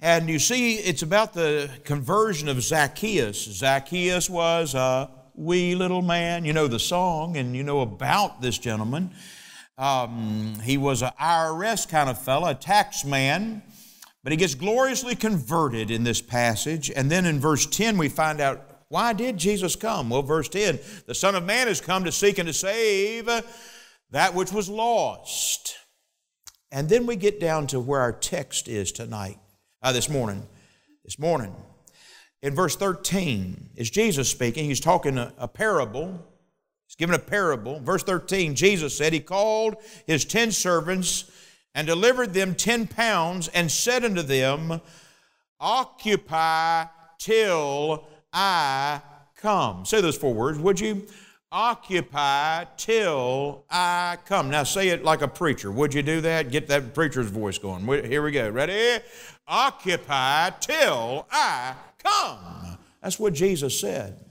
and you see, it's about the conversion of Zacchaeus. Zacchaeus was a wee little man. You know the song, and you know about this gentleman. Um, he was an IRS kind of fellow, a tax man, but he gets gloriously converted in this passage. And then in verse 10, we find out why did Jesus come? Well, verse 10 the Son of Man has come to seek and to save that which was lost. And then we get down to where our text is tonight uh, this morning. This morning. In verse 13, is Jesus speaking. He's talking a, a parable. He's giving a parable. Verse 13, Jesus said, He called His ten servants and delivered them ten pounds and said unto them, Occupy till I come. Say those four words, would you? Occupy till I come. Now say it like a preacher. Would you do that? Get that preacher's voice going. Here we go. Ready? Occupy till I come. That's what Jesus said.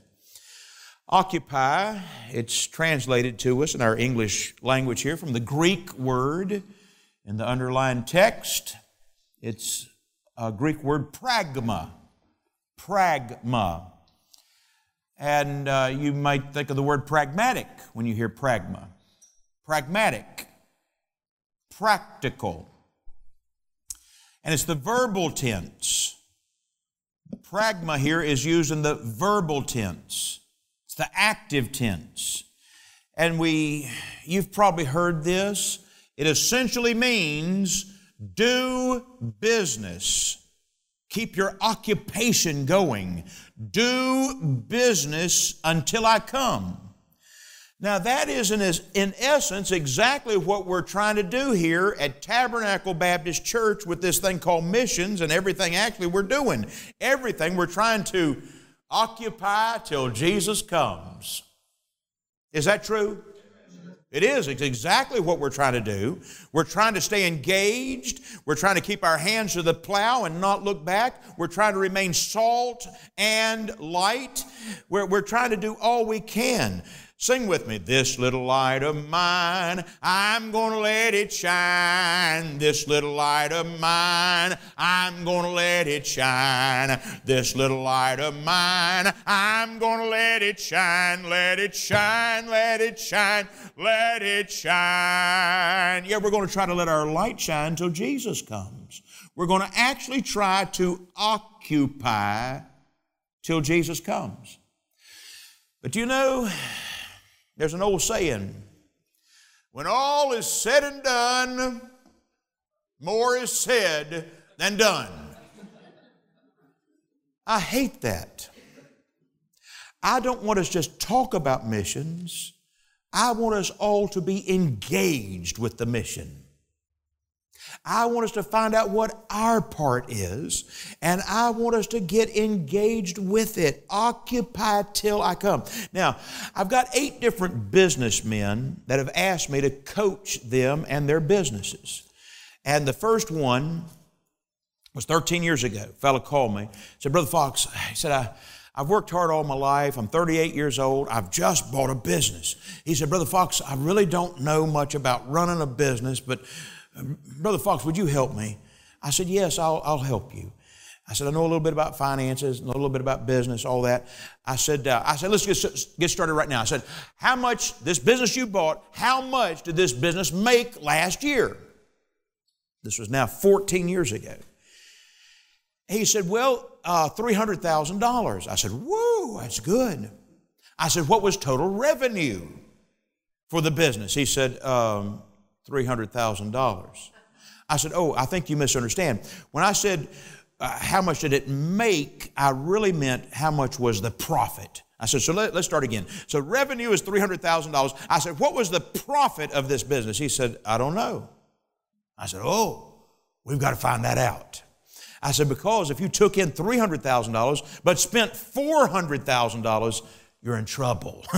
Occupy, it's translated to us in our English language here from the Greek word in the underlined text. It's a Greek word pragma. Pragma. And uh, you might think of the word pragmatic when you hear pragma. Pragmatic, practical. And it's the verbal tense. Pragma here is used in the verbal tense. It's the active tense. And we, you've probably heard this. It essentially means do business. Keep your occupation going. Do business until I come. Now, that is, in, in essence, exactly what we're trying to do here at Tabernacle Baptist Church with this thing called missions and everything actually we're doing. Everything we're trying to occupy till Jesus comes. Is that true? It is. It's exactly what we're trying to do. We're trying to stay engaged. We're trying to keep our hands to the plow and not look back. We're trying to remain salt and light. We're, we're trying to do all we can. Sing with me. This little light of mine, I'm going to let it shine. This little light of mine, I'm going to let it shine. This little light of mine, I'm going to let it shine. Let it shine, let it shine, let it shine. Yeah, we're going to try to let our light shine till Jesus comes. We're going to actually try to occupy till Jesus comes. But you know, there's an old saying when all is said and done, more is said than done. I hate that. I don't want us just talk about missions. I want us all to be engaged with the mission. I want us to find out what our part is, and I want us to get engaged with it. Occupy till I come. Now, I've got eight different businessmen that have asked me to coach them and their businesses. And the first one was 13 years ago. A fellow called me, said, Brother Fox, he said, I, I've worked hard all my life. I'm 38 years old. I've just bought a business. He said, Brother Fox, I really don't know much about running a business, but Brother Fox, would you help me? I said, Yes, I'll, I'll help you. I said, I know a little bit about finances, know a little bit about business, all that. I said, uh, I said, let's get, get started right now. I said, how much, this business you bought, how much did this business make last year? This was now 14 years ago. He said, well, uh, $300,000. I said, whoa, that's good. I said, what was total revenue for the business? He said, um, $300,000. I said, Oh, I think you misunderstand. When I said, uh, How much did it make? I really meant how much was the profit. I said, So let, us start again. So revenue is $300,000. I said, What was the profit of this business? He said, I don't know. I said, Oh, we've got to find that out. I said, Because if you took in $300,000 but spent $400,000, you're in trouble.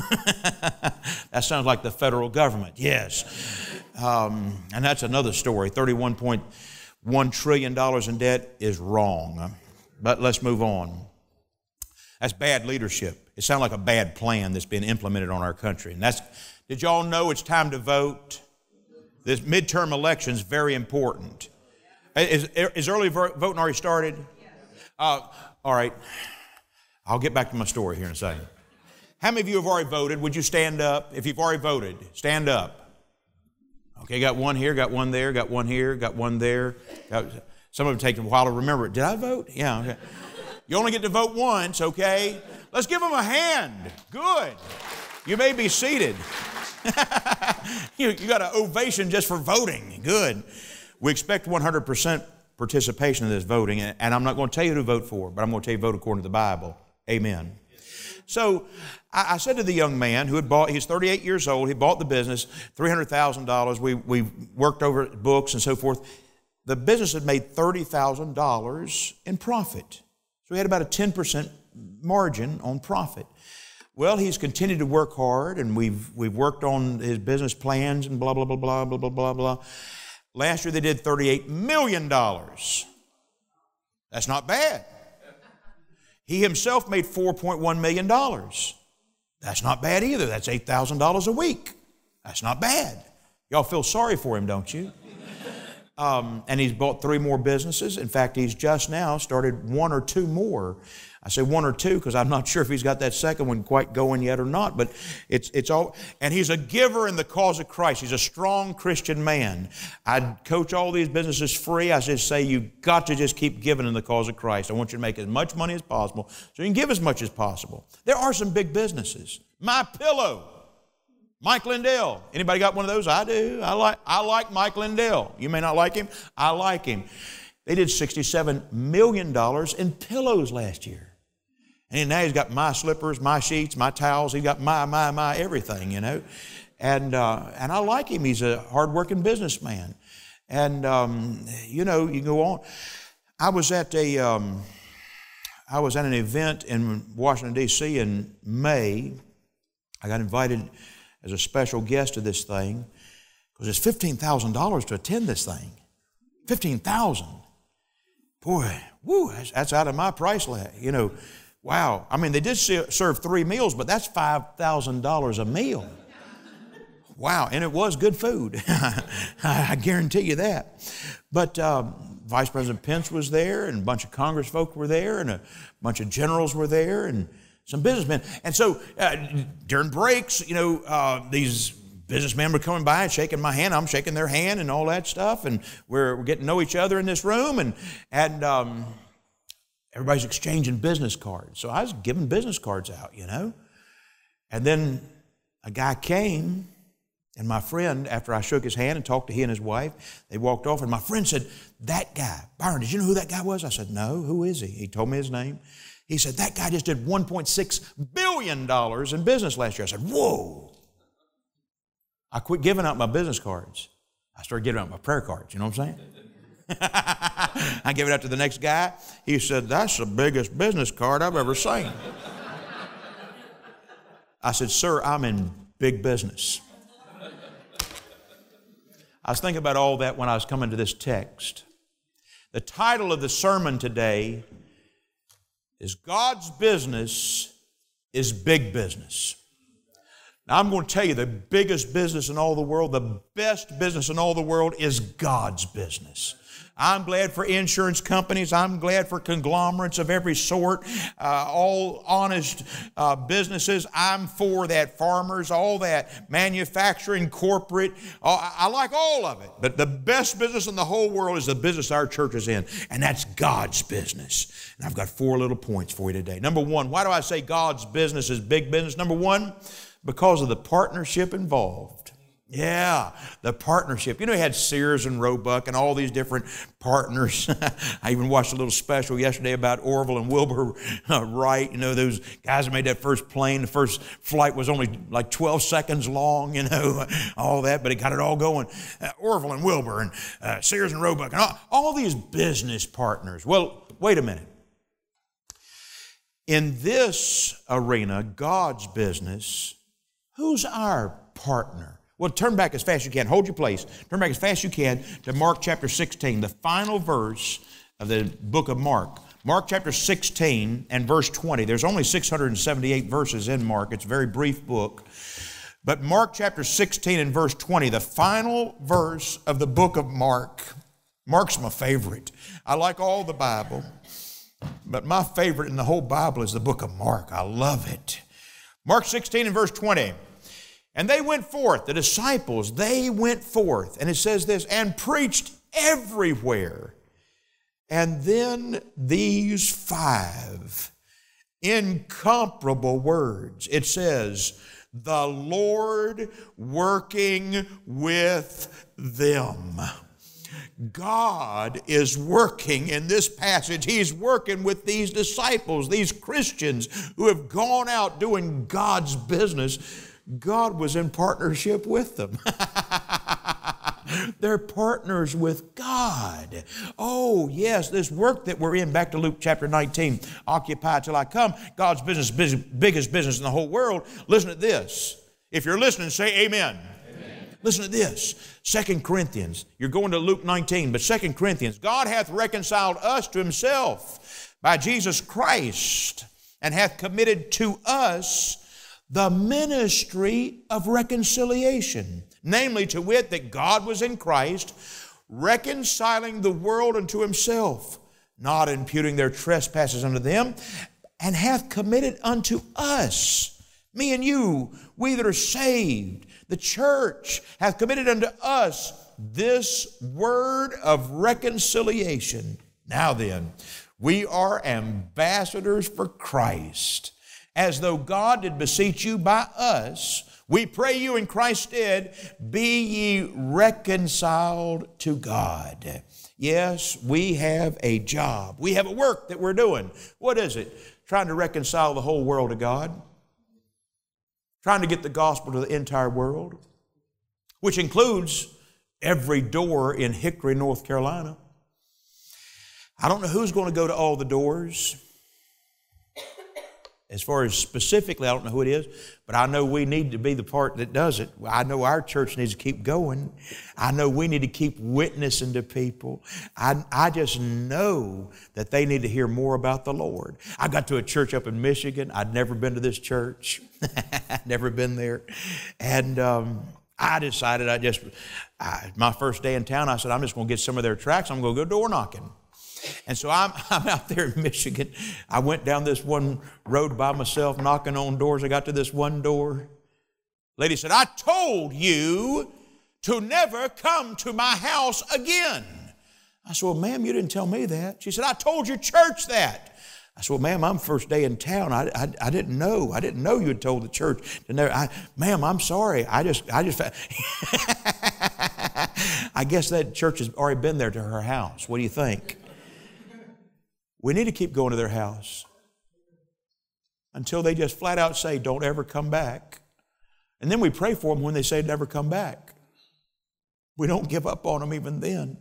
that sounds like the federal government, yes. Um, and that's another story. $31.1 trillion in debt is wrong. But let's move on. That's bad leadership. It sounds like a bad plan that's been implemented on our country. And that's, did y'all know it's time to vote? This midterm election is very important. Is, is early voting already started? Uh, all right. I'll get back to my story here in a second. How many of you have already voted? Would you stand up? If you've already voted, stand up. Okay, got one here, got one there, got one here, got one there. Got, some of them take a while to remember it. Did I vote? Yeah, okay. You only get to vote once, okay? Let's give them a hand. Good. You may be seated. you, you got an ovation just for voting. Good. We expect 100% participation in this voting, and I'm not going to tell you who to vote for, but I'm going to tell you vote according to the Bible. Amen. So I, I, said to the young man who had bought, he's 38 years old, he bought the business, $300,000. We, we worked over books and so forth. The business had made $30,000 in profit. So he had about a 10% margin on profit. Well, he's continued to work hard, and we've, we've worked on his business plans and blah, blah, blah, blah, blah, blah, blah, blah. Last year they did $38 million. That's not bad. He himself made $4.1 million. That's not bad either. That's $8,000 a week. That's not bad. Y'all feel sorry for him, don't you? Um, and he's bought three more businesses. In fact, he's just now started one or two more I say one or two because I'm not sure if he's got that second one quite going yet or not, but it's, it's all, and he's a giver in the cause of Christ. He's a strong Christian man. I coach all these businesses free. I just say you've got to just keep giving in the cause of Christ. I want you to make as much money as possible so you can give as much as possible. There are some big businesses. My Pillow, Mike Lindell. Anybody got one of those? I do. I like, I like Mike Lindell. You may not like him. I like him. They did $67 million in pillows last year. And now he's got my slippers, my sheets, my towels. He's got my, my, my everything, you know. And, uh, and I like him. He's a hardworking businessman. And, um, you know, you go on. I was at a, um, I was at an event in Washington, D.C. in May. I got invited as a special guest to this thing because it's $15,000 to attend this thing. 15000 Boy, woo, that's, that's out of my price, you know. Wow. I mean, they did serve three meals, but that's $5,000 a meal. Wow. And it was good food. I guarantee you that. But um, Vice President Pence was there, and a bunch of Congress folk were there, and a bunch of generals were there, and some businessmen. And so uh, during breaks, you know, uh, these businessmen were coming by and shaking my hand. I'm shaking their hand and all that stuff. And we're, we're getting to know each other in this room. And, and um, Everybody's exchanging business cards. So I was giving business cards out, you know. And then a guy came, and my friend, after I shook his hand and talked to he and his wife, they walked off, and my friend said, That guy, Byron, did you know who that guy was? I said, No, who is he? He told me his name. He said, That guy just did $1.6 billion in business last year. I said, Whoa. I quit giving out my business cards. I started giving out my prayer cards, you know what I'm saying? I gave it up to the next guy. He said, That's the biggest business card I've ever seen. I said, Sir, I'm in big business. I was thinking about all that when I was coming to this text. The title of the sermon today is God's Business is Big Business. Now, I'm going to tell you the biggest business in all the world, the best business in all the world is God's business. I'm glad for insurance companies. I'm glad for conglomerates of every sort, uh, all honest uh, businesses. I'm for that. Farmers, all that. Manufacturing, corporate. Uh, I like all of it. But the best business in the whole world is the business our church is in, and that's God's business. And I've got four little points for you today. Number one, why do I say God's business is big business? Number one, because of the partnership involved. Yeah, the partnership. You know, he had Sears and Roebuck and all these different partners. I even watched a little special yesterday about Orville and Wilbur uh, Wright. You know, those guys that made that first plane. The first flight was only like 12 seconds long, you know, all that, but it got it all going. Uh, Orville and Wilbur and uh, Sears and Roebuck and all, all these business partners. Well, wait a minute. In this arena, God's business, who's our partner? Well, turn back as fast as you can. Hold your place. Turn back as fast as you can to Mark chapter 16, the final verse of the book of Mark. Mark chapter 16 and verse 20. There's only 678 verses in Mark. It's a very brief book. But Mark chapter 16 and verse 20, the final verse of the book of Mark. Mark's my favorite. I like all the Bible, but my favorite in the whole Bible is the book of Mark. I love it. Mark 16 and verse 20. And they went forth, the disciples, they went forth. And it says this, and preached everywhere. And then these five incomparable words. It says, the Lord working with them. God is working in this passage. He's working with these disciples, these Christians who have gone out doing God's business God was in partnership with them. They're partners with God. Oh, yes, this work that we're in, back to Luke chapter 19, occupy till I come, God's business, biggest business in the whole world. Listen to this. If you're listening, say amen. amen. Listen to this. Second Corinthians. You're going to Luke 19, but Second Corinthians. God hath reconciled us to himself by Jesus Christ and hath committed to us the ministry of reconciliation, namely to wit, that God was in Christ, reconciling the world unto himself, not imputing their trespasses unto them, and hath committed unto us, me and you, we that are saved, the church hath committed unto us this word of reconciliation. Now then, we are ambassadors for Christ as though God did beseech you by us, we pray you in Christ's stead, be ye reconciled to God. Yes, we have a job. We have a work that we're doing. What is it? Trying to reconcile the whole world to God. Trying to get the gospel to the entire world, which includes every door in Hickory, North Carolina. I don't know who's going to go to all the doors. As far as specifically, I don't know who it is, but I know we need to be the part that does it. I know our church needs to keep going. I know we need to keep witnessing to people. I, I just know that they need to hear more about the Lord. I got to a church up in Michigan. I'd never been to this church, never been there. And um, I decided I just, I, my first day in town, I said, I'm just going to get some of their tracts. I'm going to go door knocking. And so I'm, I'm out there in Michigan. I went down this one road by myself, knocking on doors. I got to this one door. Lady said, I told you to never come to my house again. I said, Well, ma'am, you didn't tell me that. She said, I told your church that. I said, Well, ma'am, I'm first day in town. I, I, I didn't know. I didn't know you had told the church. To never, I, ma'am, I'm sorry. I just, I just, I guess that church has already been there to her house. What do you think? We need to keep going to their house until they just flat out say, Don't ever come back. And then we pray for them when they say, Never come back. We don't give up on them even then.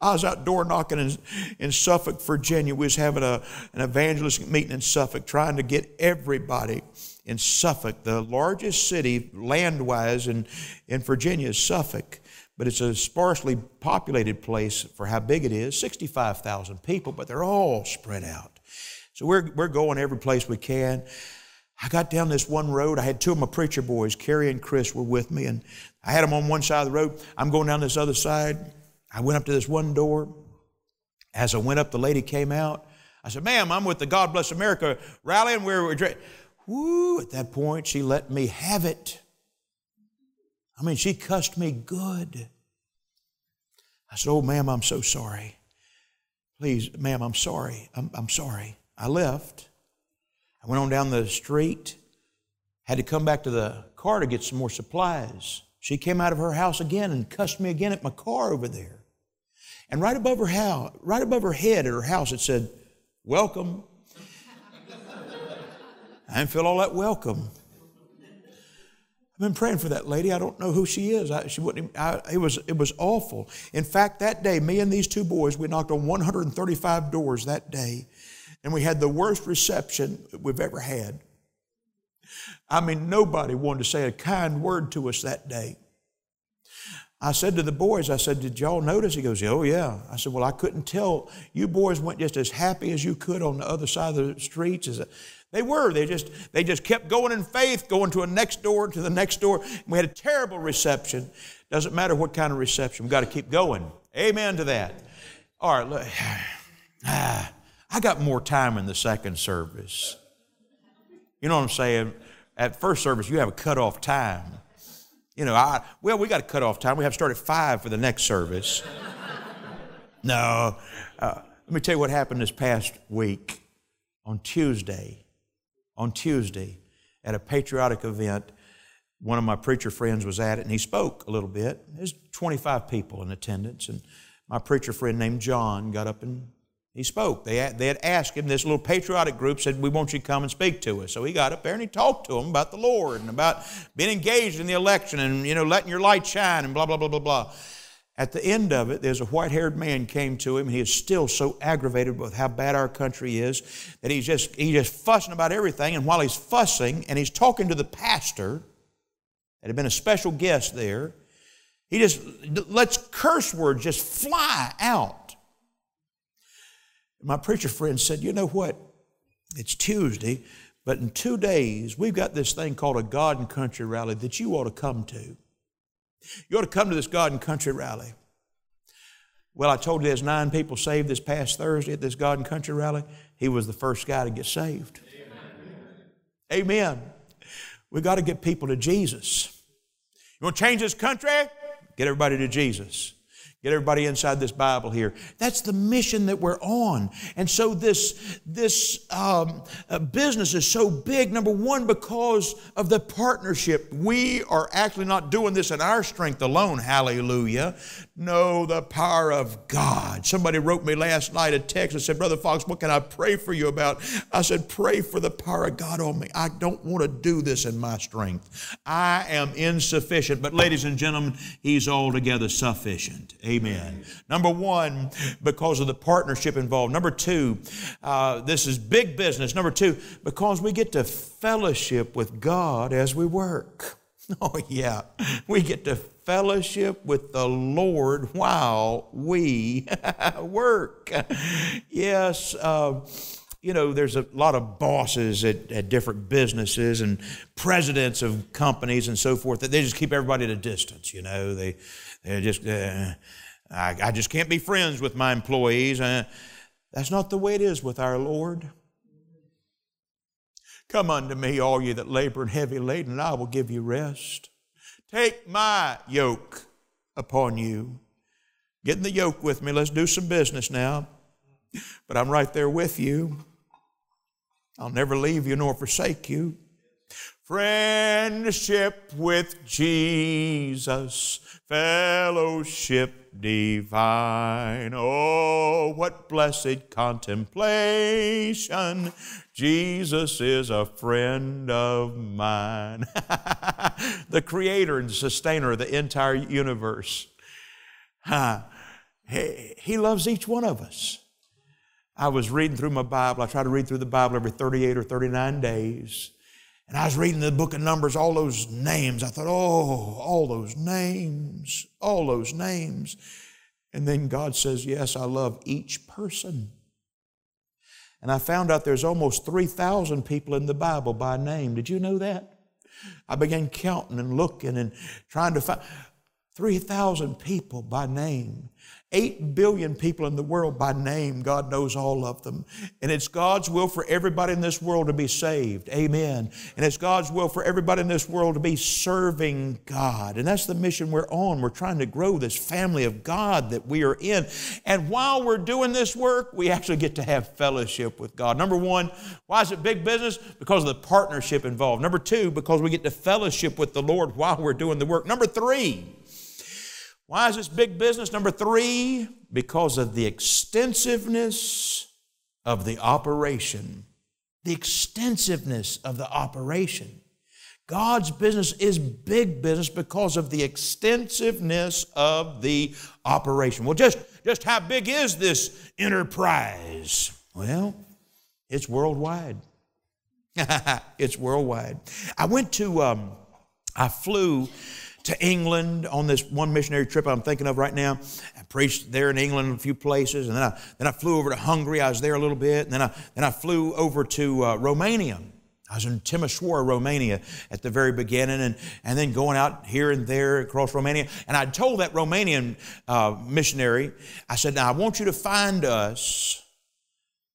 I was out door knocking in, in Suffolk, Virginia. We was having a, an evangelistic meeting in Suffolk, trying to get everybody in Suffolk, the largest city land-wise in, in Virginia is Suffolk but it's a sparsely populated place for how big it is 65,000 people, but they're all spread out. So we're, we're going every place we can. I got down this one road. I had two of my preacher boys, Kerry and Chris, were with me, and I had them on one side of the road. I'm going down this other side. I went up to this one door. As I went up, the lady came out. I said, Ma'am, I'm with the God Bless America rally, and we're. Woo, at that point, she let me have it. I mean, she cussed me good. I said, Oh, ma'am, I'm so sorry. Please, ma'am, I'm sorry. I'm, I'm sorry. I left. I went on down the street, had to come back to the car to get some more supplies. She came out of her house again and cussed me again at my car over there. And right above her house, right above her head at her house, it said, Welcome. I didn't feel all that welcome. I've been praying for that lady. I don't know who she is. I, she wouldn't. I, it was it was awful. In fact, that day, me and these two boys, we knocked on 135 doors that day, and we had the worst reception we've ever had. I mean, nobody wanted to say a kind word to us that day. I said to the boys, I said, Did y'all notice? He goes, Oh, yeah. I said, Well, I couldn't tell. You boys went just as happy as you could on the other side of the streets. They were. They just, they just kept going in faith, going to a next door, to the next door. We had a terrible reception. Doesn't matter what kind of reception, we've got to keep going. Amen to that. All right, look. Ah, I got more time in the second service. You know what I'm saying? At first service, you have a cutoff time. You know, I, well, we got a cutoff time. We have to start at five for the next service. no. Uh, let me tell you what happened this past week on Tuesday on Tuesday at a patriotic event. One of my preacher friends was at it and he spoke a little bit. There's 25 people in attendance, and my preacher friend named John got up and he spoke. They, they had asked him, this little patriotic group said, We want you to come and speak to us. So he got up there and he talked to them about the Lord and about being engaged in the election and, you know, letting your light shine and blah, blah, blah, blah, blah. At the end of it, there's a white haired man came to him, and he is still so aggravated with how bad our country is that he's just, he's just fussing about everything. And while he's fussing and he's talking to the pastor, that had been a special guest there, he just lets curse words just fly out. My preacher friend said, You know what? It's Tuesday, but in two days, we've got this thing called a God and Country rally that you ought to come to. You ought to come to this God and Country rally. Well, I told you there's nine people saved this past Thursday at this God and Country rally. He was the first guy to get saved. Amen. Amen. We got to get people to Jesus. You want to change this country? Get everybody to Jesus. Get everybody inside this Bible here. That's the mission that we're on. And so this, this um, uh, business is so big, number one, because of the partnership. We are actually not doing this in our strength alone, hallelujah. No, the power of God. Somebody wrote me last night a text and said, Brother Fox, what can I pray for you about? I said, Pray for the power of God on me. I don't want to do this in my strength. I am insufficient. But, ladies and gentlemen, He's altogether sufficient. Amen. Number one, because of the partnership involved. Number two, uh, this is big business. Number two, because we get to fellowship with God as we work. Oh, yeah. We get to fellowship with the Lord while we work. Yes. Uh, you know, there's a lot of bosses at, at, different businesses and presidents of companies and so forth that they just keep everybody at a distance. You know, they they just uh, I, I, just can't be friends with my employees. Uh, that's not the way it is with our Lord. Come unto me, all ye that labor and heavy laden, and I will give you rest. Take my yoke upon you. Get in the yoke with me. Let's do some business now. But I'm right there with you. I'll never leave you nor forsake you. Friendship with Jesus, fellowship divine. Oh, what blessed contemplation. Jesus is a friend of mine. the creator and sustainer of the entire universe. He loves each one of us. I was reading through my Bible. I try to read through the Bible every 38 or 39 days. And I was reading the book of Numbers, all those names. I thought, oh, all those names, all those names. And then God says, yes, I love each person. And I found out there's almost 3,000 people in the Bible by name. Did you know that? I began counting and looking and trying to find. 3,000 people by name. 8 billion people in the world by name. God knows all of them. And it's God's will for everybody in this world to be saved. Amen. And it's God's will for everybody in this world to be serving God. And that's the mission we're on. We're trying to grow this family of God that we are in. And while we're doing this work, we actually get to have fellowship with God. Number one, why is it big business? Because of the partnership involved. Number two, because we get to fellowship with the Lord while we're doing the work. Number three, why is this big business? Number three, because of the extensiveness of the operation. The extensiveness of the operation. God's business is big business because of the extensiveness of the operation. Well, just, just how big is this enterprise? Well, it's worldwide. it's worldwide. I went to, um, I flew to England on this one missionary trip I'm thinking of right now. I preached there in England in a few places, and then I, then I flew over to Hungary. I was there a little bit, and then I, then I flew over to uh, Romania. I was in Timișoara, Romania at the very beginning, and, and then going out here and there across Romania. And I told that Romanian uh, missionary, I said, Now I want you to find us,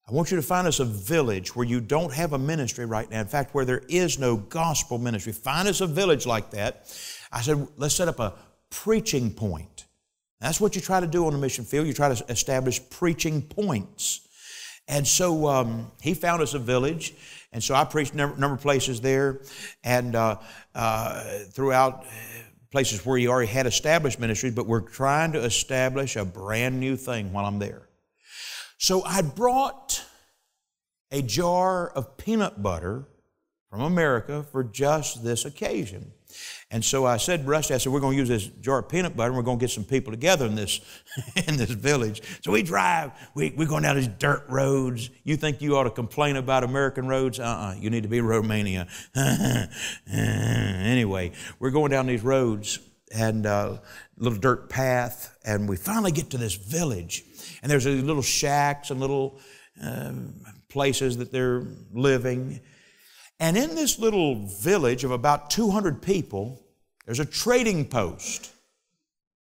I want you to find us a village where you don't have a ministry right now. In fact, where there is no gospel ministry. Find us a village like that I said, let's set up a preaching point. That's what you try to do on the mission field. You try to establish preaching points. And so um, he found us a village, and so I preached a number, number of places there, and uh, uh, throughout places where he already had established ministries, but we're trying to establish a brand new thing while I'm there. So I brought a jar of peanut butter from America for just this occasion. And so I said, Rusty, I said, we're going to use this jar of peanut butter and we're going to get some people together in this, in this village. So we drive, we, we're going down these dirt roads. You think you ought to complain about American roads? Uh-uh, you need to be Romania. anyway, we're going down these roads and a uh, little dirt path, and we finally get to this village. And there's these little shacks and little uh, places that they're living. And in this little village of about 200 people, there's a trading post.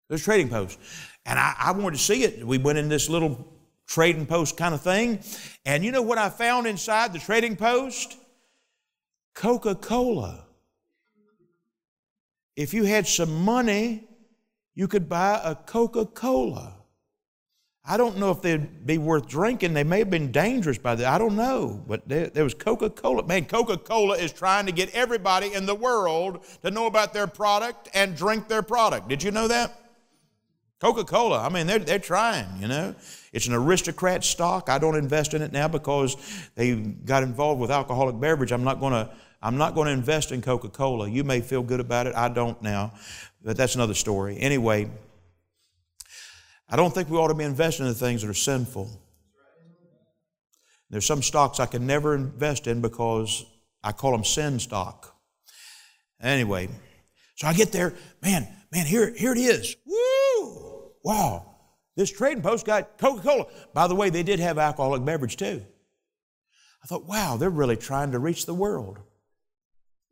There's a trading post. And I, I wanted to see it. We went in this little trading post kind of thing. And you know what I found inside the trading post? Coca Cola. If you had some money, you could buy a Coca Cola. I don't know if they'd be worth drinking. They may have been dangerous by the I don't know. But there, there was Coca Cola. Man, Coca Cola is trying to get everybody in the world to know about their product and drink their product. Did you know that? Coca Cola, I mean, they're, they're trying, you know. It's an aristocrat stock. I don't invest in it now because they got involved with alcoholic beverage. I'm not going to. I'm not going to invest in Coca Cola. You may feel good about it. I don't now. But that's another story. Anyway, I don't think we ought to be investing in things that are sinful. There's some stocks I can never invest in because I call them sin stock. Anyway, so I get there, man, man, here, here it is. Woo! Wow. This trading post got Coca Cola. By the way, they did have alcoholic beverage too. I thought, wow, they're really trying to reach the world.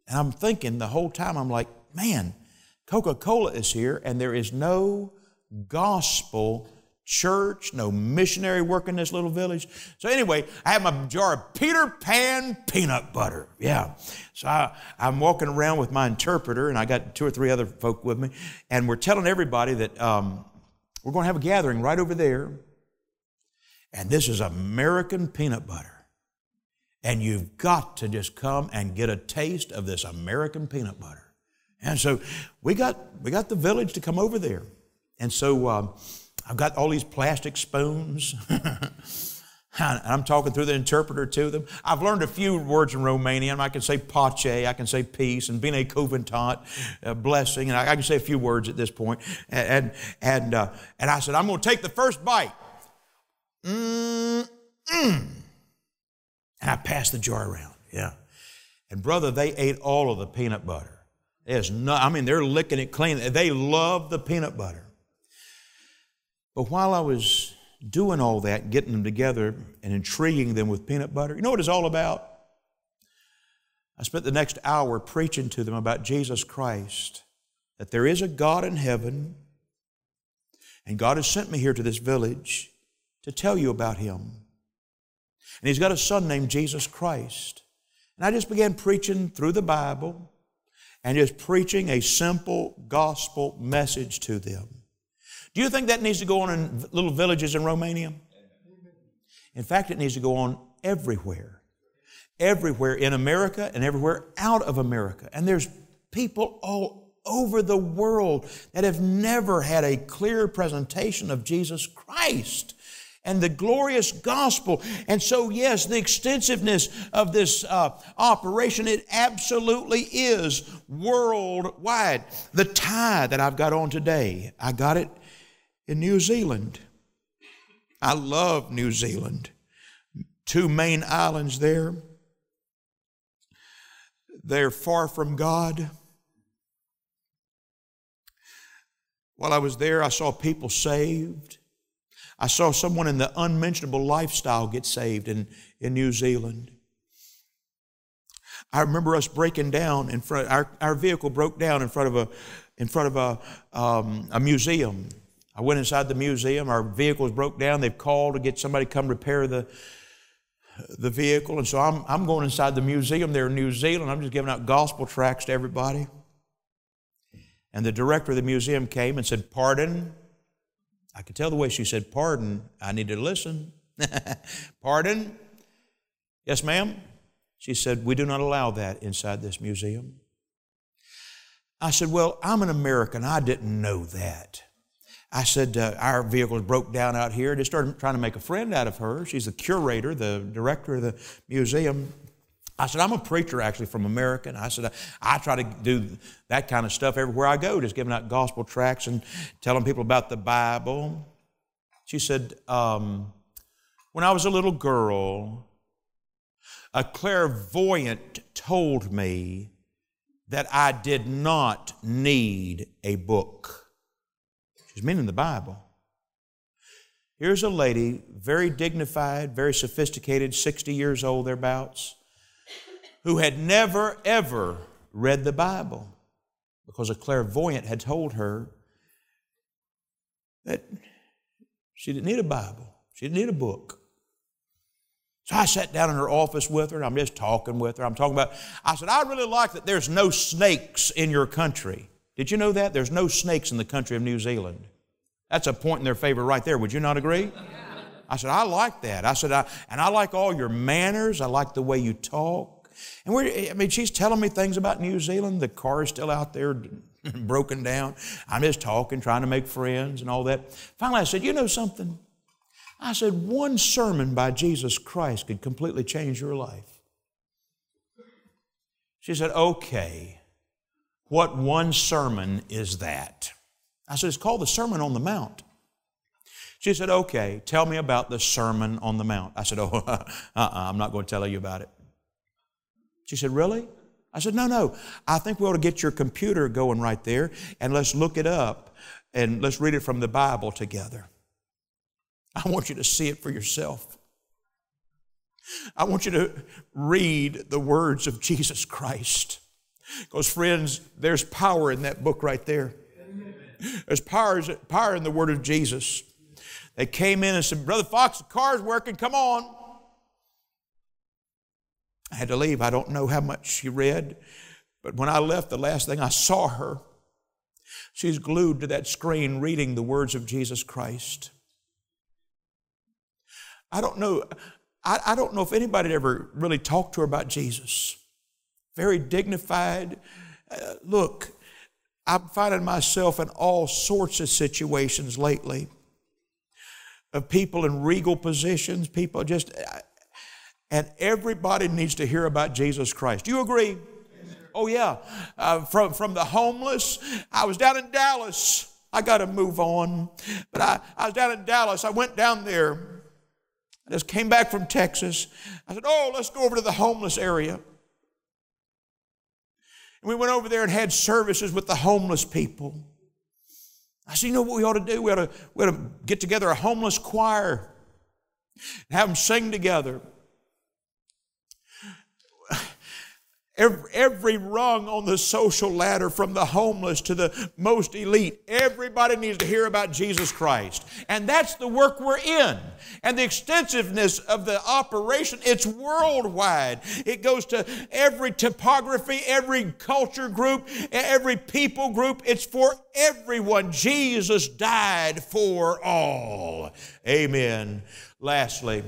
And I'm thinking the whole time, I'm like, man, Coca Cola is here, and there is no gospel church, no missionary work in this little village. So anyway, I have my jar of Peter Pan peanut butter. Yeah. So I, am walking around with my interpreter, and I got two or three other folk with me, and we're telling everybody that um, we're going to have a gathering right over there, and this is American peanut butter. And you've got to just come and get a taste of this American peanut butter. And so we got, we got the village to come over there. And so um, I've got all these plastic spoons. and I'm talking through the interpreter to them. I've learned a few words in Romanian. I can say pace, I can say peace, and bine cuvântat, uh, blessing, and I, I, can say a few words at this point. And, and, and, uh, and I said, I'm going to take the first bite. Mm-mm. And I passed the jar around, yeah. And brother, they ate all of the peanut butter. There's no, I mean, they're licking it clean. They love the peanut butter. But while I was doing all that, getting them together and intriguing them with peanut butter, you know what it's all about? I spent the next hour preaching to them about Jesus Christ that there is a God in heaven, and God has sent me here to this village to tell you about Him. And He's got a son named Jesus Christ. And I just began preaching through the Bible and just preaching a simple gospel message to them. Do you think that needs to go on in little villages in Romania? In fact, it needs to go on everywhere. Everywhere in America and everywhere out of America. And there's people all over the world that have never had a clear presentation of Jesus Christ and the glorious gospel. And so, yes, the extensiveness of this uh, operation, it absolutely is worldwide. The tie that I've got on today, I got it in New Zealand. I love New Zealand. Two main islands there. They're far from God. While I was there, I saw people saved. I saw someone in the unmentionable lifestyle get saved in, in New Zealand. I remember us breaking down in front, our, our vehicle broke down in front of a, in front of a, um, a museum. I went inside the museum. Our vehicles broke down. They've called to get somebody to come repair the, the vehicle. And so I'm, I'm going inside the museum there in New Zealand. I'm just giving out gospel tracts to everybody. And the director of the museum came and said, Pardon? I could tell the way she said, Pardon. I need to listen. Pardon? Yes, ma'am? She said, We do not allow that inside this museum. I said, Well, I'm an American. I didn't know that. I said, uh, Our vehicle broke down out here. They started trying to make a friend out of her. She's the curator, the director of the museum. I said, I'm a preacher actually from America. And I said, I, I, try to do that kind of stuff everywhere I go, just giving out gospel tracts and telling people about the Bible. She said, um, When I was a little girl, a clairvoyant told me that I did not need a book. She's meaning the Bible. Here's a lady, very dignified, very sophisticated, 60 years old, thereabouts, who had never, ever read the Bible because a clairvoyant had told her that she didn't need a Bible, she didn't need a book. So I sat down in her office with her, and I'm just talking with her. I'm talking about, I said, I really like that there's no snakes in your country. Did you know that? There's no snakes in the country of New Zealand. That's a point in their favor right there. Would you not agree? I said, I like that. I said, I, and I like all your manners. I like the way you talk. And we're, I mean, she's telling me things about New Zealand. The car is still out there broken down. I'm just talking, trying to make friends and all that. Finally, I said, You know something? I said, One sermon by Jesus Christ could completely change your life. She said, Okay. What one sermon is that? I said, It's called the Sermon on the Mount. She said, Okay, tell me about the Sermon on the Mount. I said, Oh, uh-uh, I'm not going to tell you about it. She said, Really? I said, No, no. I think we ought to get your computer going right there and let's look it up and let's read it from the Bible together. I want you to see it for yourself. I want you to read the words of Jesus Christ. Because, friends, there's power in that book right there. There's power, power in the word of Jesus. They came in and said, Brother Fox, the car's working, come on. I had to leave. I don't know how much she read, but when I left, the last thing I saw her, she's glued to that screen reading the words of Jesus Christ. I don't know. I, I don't know if anybody ever really talked to her about Jesus very dignified. Uh, look, I'm finding myself in all sorts of situations lately of people in regal positions, people just, uh, and everybody needs to hear about Jesus Christ. Do you agree? Oh, yeah. Uh, from, from the homeless, I was down in Dallas. I got to move on. But I, I was down in Dallas. I went down there. I just came back from Texas. I said, Oh, let's go over to the homeless area. And we went over there and had services with the homeless people. I said, you know what we ought to do? We ought to, we ought to get together a homeless choir and have them sing together. Every, every rung on the social ladder, from the homeless to the most elite, everybody needs to hear about Jesus Christ. And that's the work we're in. And the extensiveness of the operation, it's worldwide. It goes to every topography, every culture group, every people group. It's for everyone. Jesus died for all. Amen. Lastly,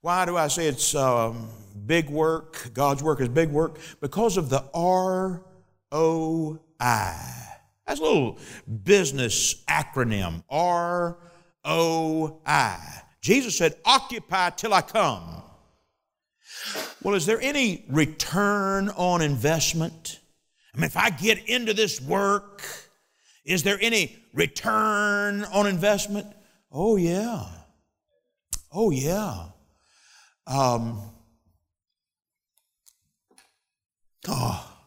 why do I say it's um, big work? God's work is big work because of the R O I. That's a little business acronym. R O I. Jesus said, Occupy till I come. Well, is there any return on investment? I mean, if I get into this work, is there any return on investment? Oh, yeah. Oh, yeah. Um, oh,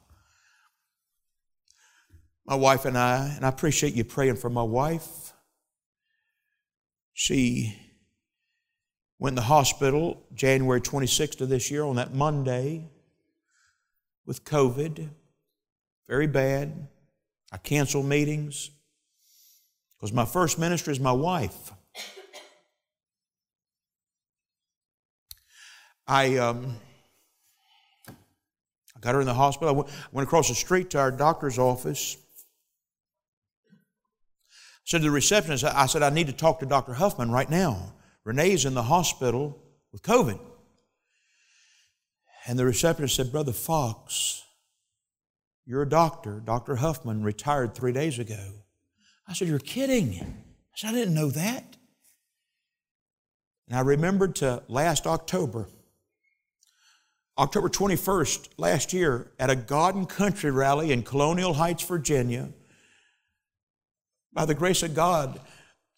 my wife and I, and I appreciate you praying for my wife. She went in the hospital January 26th of this year on that Monday with COVID. Very bad. I canceled meetings because my first minister is my wife. I, um, I got her in the hospital. I went, went across the street to our doctor's office. I said to the receptionist, I said, I need to talk to Dr. Huffman right now. Renee's in the hospital with COVID. And the receptionist said, Brother Fox, you're a doctor. Dr. Huffman retired three days ago. I said, You're kidding. I said, I didn't know that. And I remembered to last October. October 21st, last year, at a God and Country rally in Colonial Heights, Virginia, by the grace of God,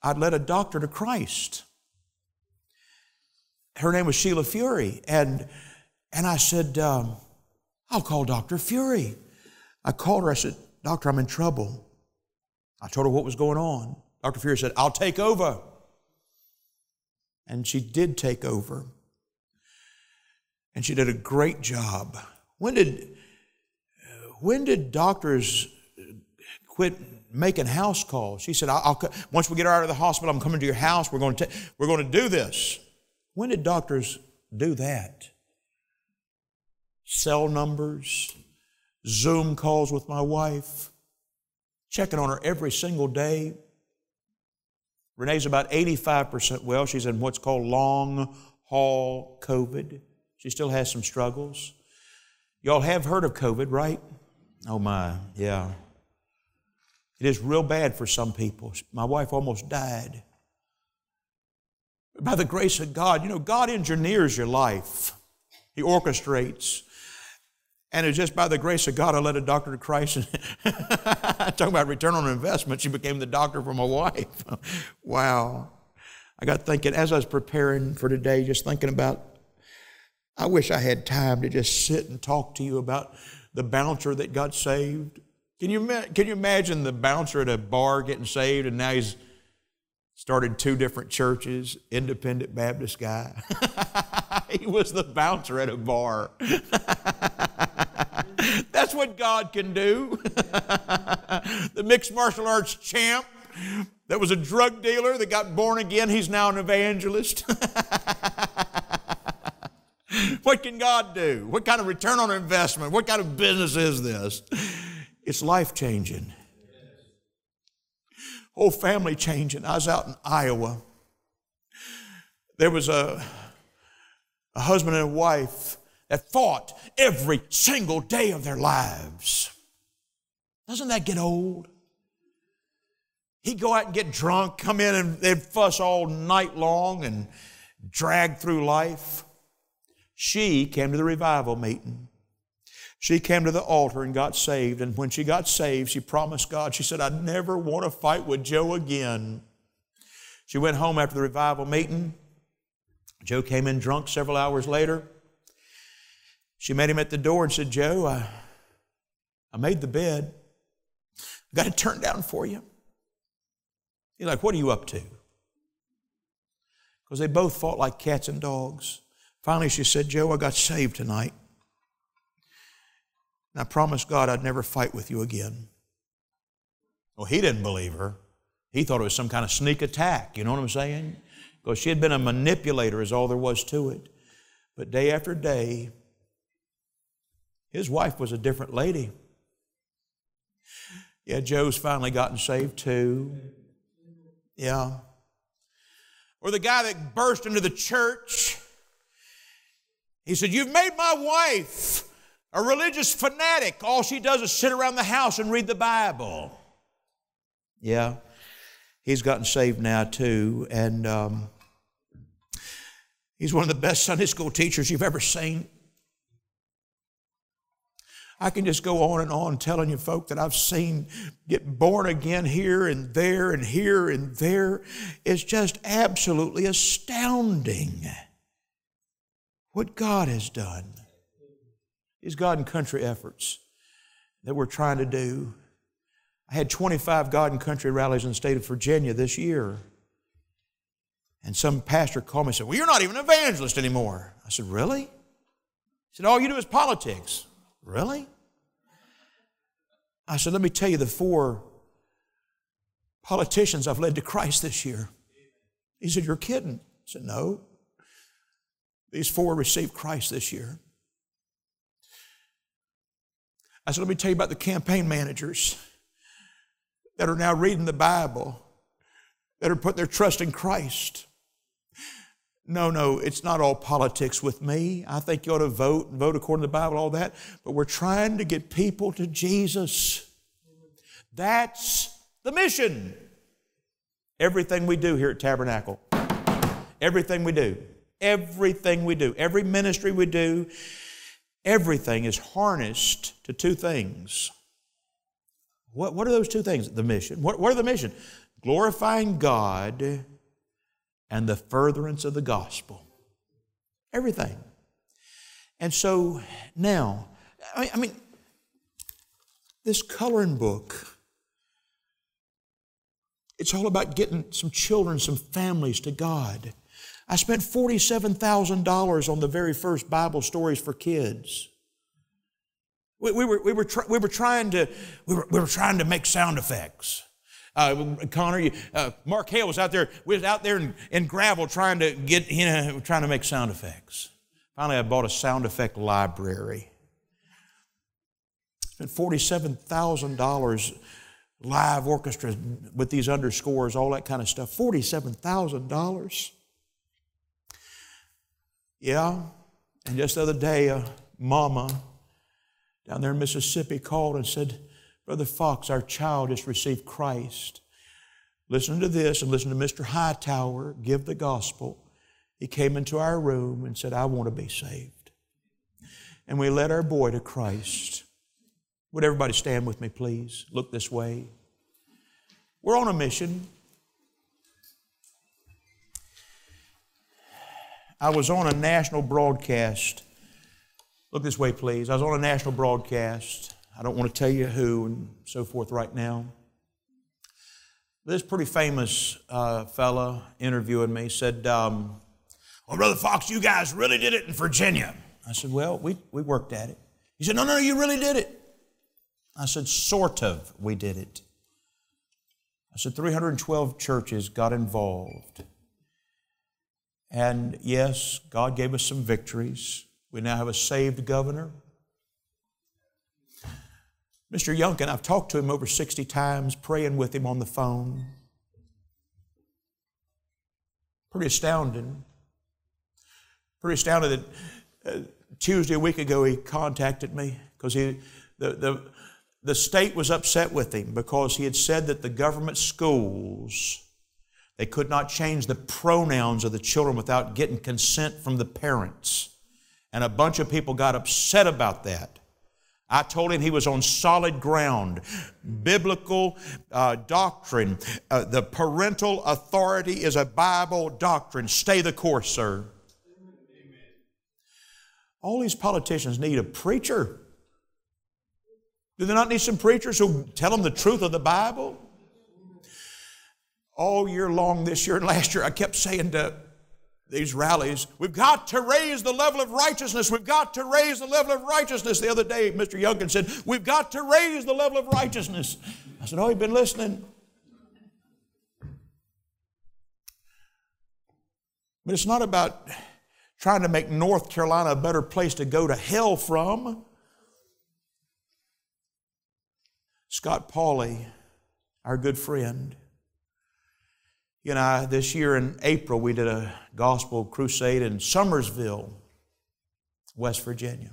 I'd led a doctor to Christ. Her name was Sheila Fury. And, and I said, um, I'll call Dr. Fury. I called her. I said, Doctor, I'm in trouble. I told her what was going on. Dr. Fury said, I'll take over. And she did take over and she did a great job. When did when did doctors quit making house calls? She said, I'll, I'll, "Once we get her out of the hospital, I'm coming to your house. We're going to we're going to do this." When did doctors do that? Cell numbers, Zoom calls with my wife, checking on her every single day. Renee's about 85% well. She's in what's called long haul COVID. She still has some struggles. Y'all have heard of COVID, right? Oh my, yeah. It is real bad for some people. My wife almost died. By the grace of God, you know, God engineers your life, He orchestrates. And it's just by the grace of God I led a doctor to Christ. Talking about return on investment, she became the doctor for my wife. wow. I got thinking, as I was preparing for today, just thinking about I wish I had time to just sit and talk to you about the bouncer that got saved. Can you, can you imagine the bouncer at a bar getting saved and now he's started two different churches, independent Baptist guy? he was the bouncer at a bar. That's what God can do. the mixed martial arts champ that was a drug dealer that got born again, he's now an evangelist. what can God do? What kind of return on investment? What kind of business is this? It's life changing. Whole family changing. I was out in Iowa. There was a, a husband and a wife that fought every single day of their lives. Doesn't that get old? He'd go out and get drunk, come in and they'd fuss all night long and drag through life. She came to the revival meeting. She came to the altar and got saved. And when she got saved, she promised God, she said, I never want to fight with Joe again. She went home after the revival meeting. Joe came in drunk several hours later. She met him at the door and said, Joe, I, I made the bed. I got it turned down for you. He's like, What are you up to? Because they both fought like cats and dogs. Finally, she said, Joe, I got saved tonight. And I promised God I'd never fight with you again. Well, he didn't believe her. He thought it was some kind of sneak attack, you know what I'm saying? Because she had been a manipulator, is all there was to it. But day after day, his wife was a different lady. Yeah, Joe's finally gotten saved too. Yeah. Or the guy that burst into the church. He said, You've made my wife a religious fanatic. All she does is sit around the house and read the Bible. Yeah. He's gotten saved now too. And um, he's one of the best Sunday school teachers you've ever seen. I can just go on and on telling you folk that I've seen get born again here and there and here and there. It's just absolutely astounding what God has done. These God and country efforts that we're trying to do. I had 25 God and country rallies in the state of Virginia this year. And some pastor called me and said, Well, you're not even an evangelist anymore. I said, Really? He said, All you do is politics. Really? I said, Let me tell you the four politicians I've led to Christ this year. He said, You're kidding. I said, No. These four received Christ this year. I said, Let me tell you about the campaign managers that are now reading the Bible, that are putting their trust in Christ. No, no, it's not all politics with me. I think you ought to vote and vote according to the Bible, all that. But we're trying to get people to Jesus. That's the mission. Everything we do here at Tabernacle, everything we do, everything we do, every ministry we do, everything is harnessed to two things. What, what are those two things? The mission. What, what are the mission? Glorifying God and the furtherance of the gospel. Everything. And so now, I, I mean, this coloring book, it's all about getting some children, some families to God. I spent $47,000 on the very first Bible stories for kids. We, we were, we, were we, were trying to, we, were, we were trying to make sound effects. Uh, Connor, you, uh, Mark Hale was out there. We was out there in, in gravel trying to get, you know, trying to make sound effects. Finally, I bought a sound effect library. Spent forty-seven thousand dollars live orchestra with these underscores, all that kind of stuff. Forty-seven thousand dollars. Yeah, and just the other day, a mama down there in Mississippi called and said, Brother Fox, our child has received Christ. Listen to this and listen to Mr. Hightower give the gospel. He came into our room and said, I want to be saved. And we led our boy to Christ. Would everybody stand with me, please? Look this way. We're on a mission. I was on a national broadcast. Look this way, please. I was on a national broadcast I don't want to tell you who and so forth right now. This pretty famous uh, fella interviewing me said, um, Well, Brother Fox, you guys really did it in Virginia. I said, Well, we, we worked at it. He said, No, no, you really did it. I said, Sort of, we did it. I said, 312 churches got involved. And yes, God gave us some victories. We now have a saved governor. Mr. Youngkin, I've talked to him over 60 times, praying with him on the phone. Pretty astounding. Pretty astounded that uh, Tuesday, a week ago, he contacted me because he, the, the, the state was upset with him because he had said that the government schools, they could not change the pronouns of the children without getting consent from the parents. And a bunch of people got upset about that. I told him he was on solid ground. Biblical uh, doctrine. Uh, the parental authority is a Bible doctrine. Stay the course, sir. Amen. All these politicians need a preacher. Do they not need some preachers who tell them the truth of the Bible? All year long this year and last year, I kept saying to these rallies. We've got to raise the level of righteousness. We've got to raise the level of righteousness. The other day, Mr. Youngkin said, We've got to raise the level of righteousness. I said, Oh, you've been listening. But it's not about trying to make North Carolina a better place to go to hell from. Scott Pauley, our good friend, you know, this year in April, we did a gospel crusade in Summersville, West Virginia.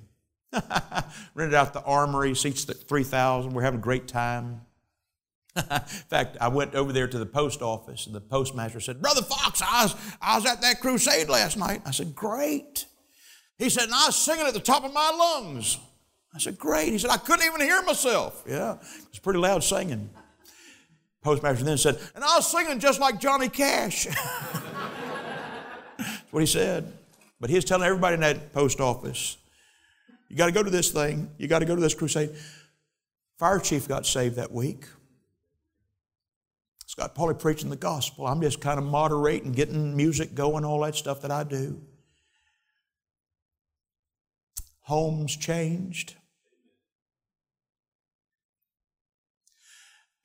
Rented out the armory, seats 3,000. We're having a great time. in fact, I went over there to the post office, and the postmaster said, Brother Fox, I was, I was at that crusade last night. I said, Great. He said, and I was singing at the top of my lungs. I said, Great. He said, I couldn't even hear myself. Yeah, it was pretty loud singing. Postmaster then said, and I was singing just like Johnny Cash. That's what he said. But he was telling everybody in that post office, you got to go to this thing. You got to go to this crusade. Fire chief got saved that week. Scott Pauley preaching the gospel. I'm just kind of moderating, getting music going, all that stuff that I do. Homes changed.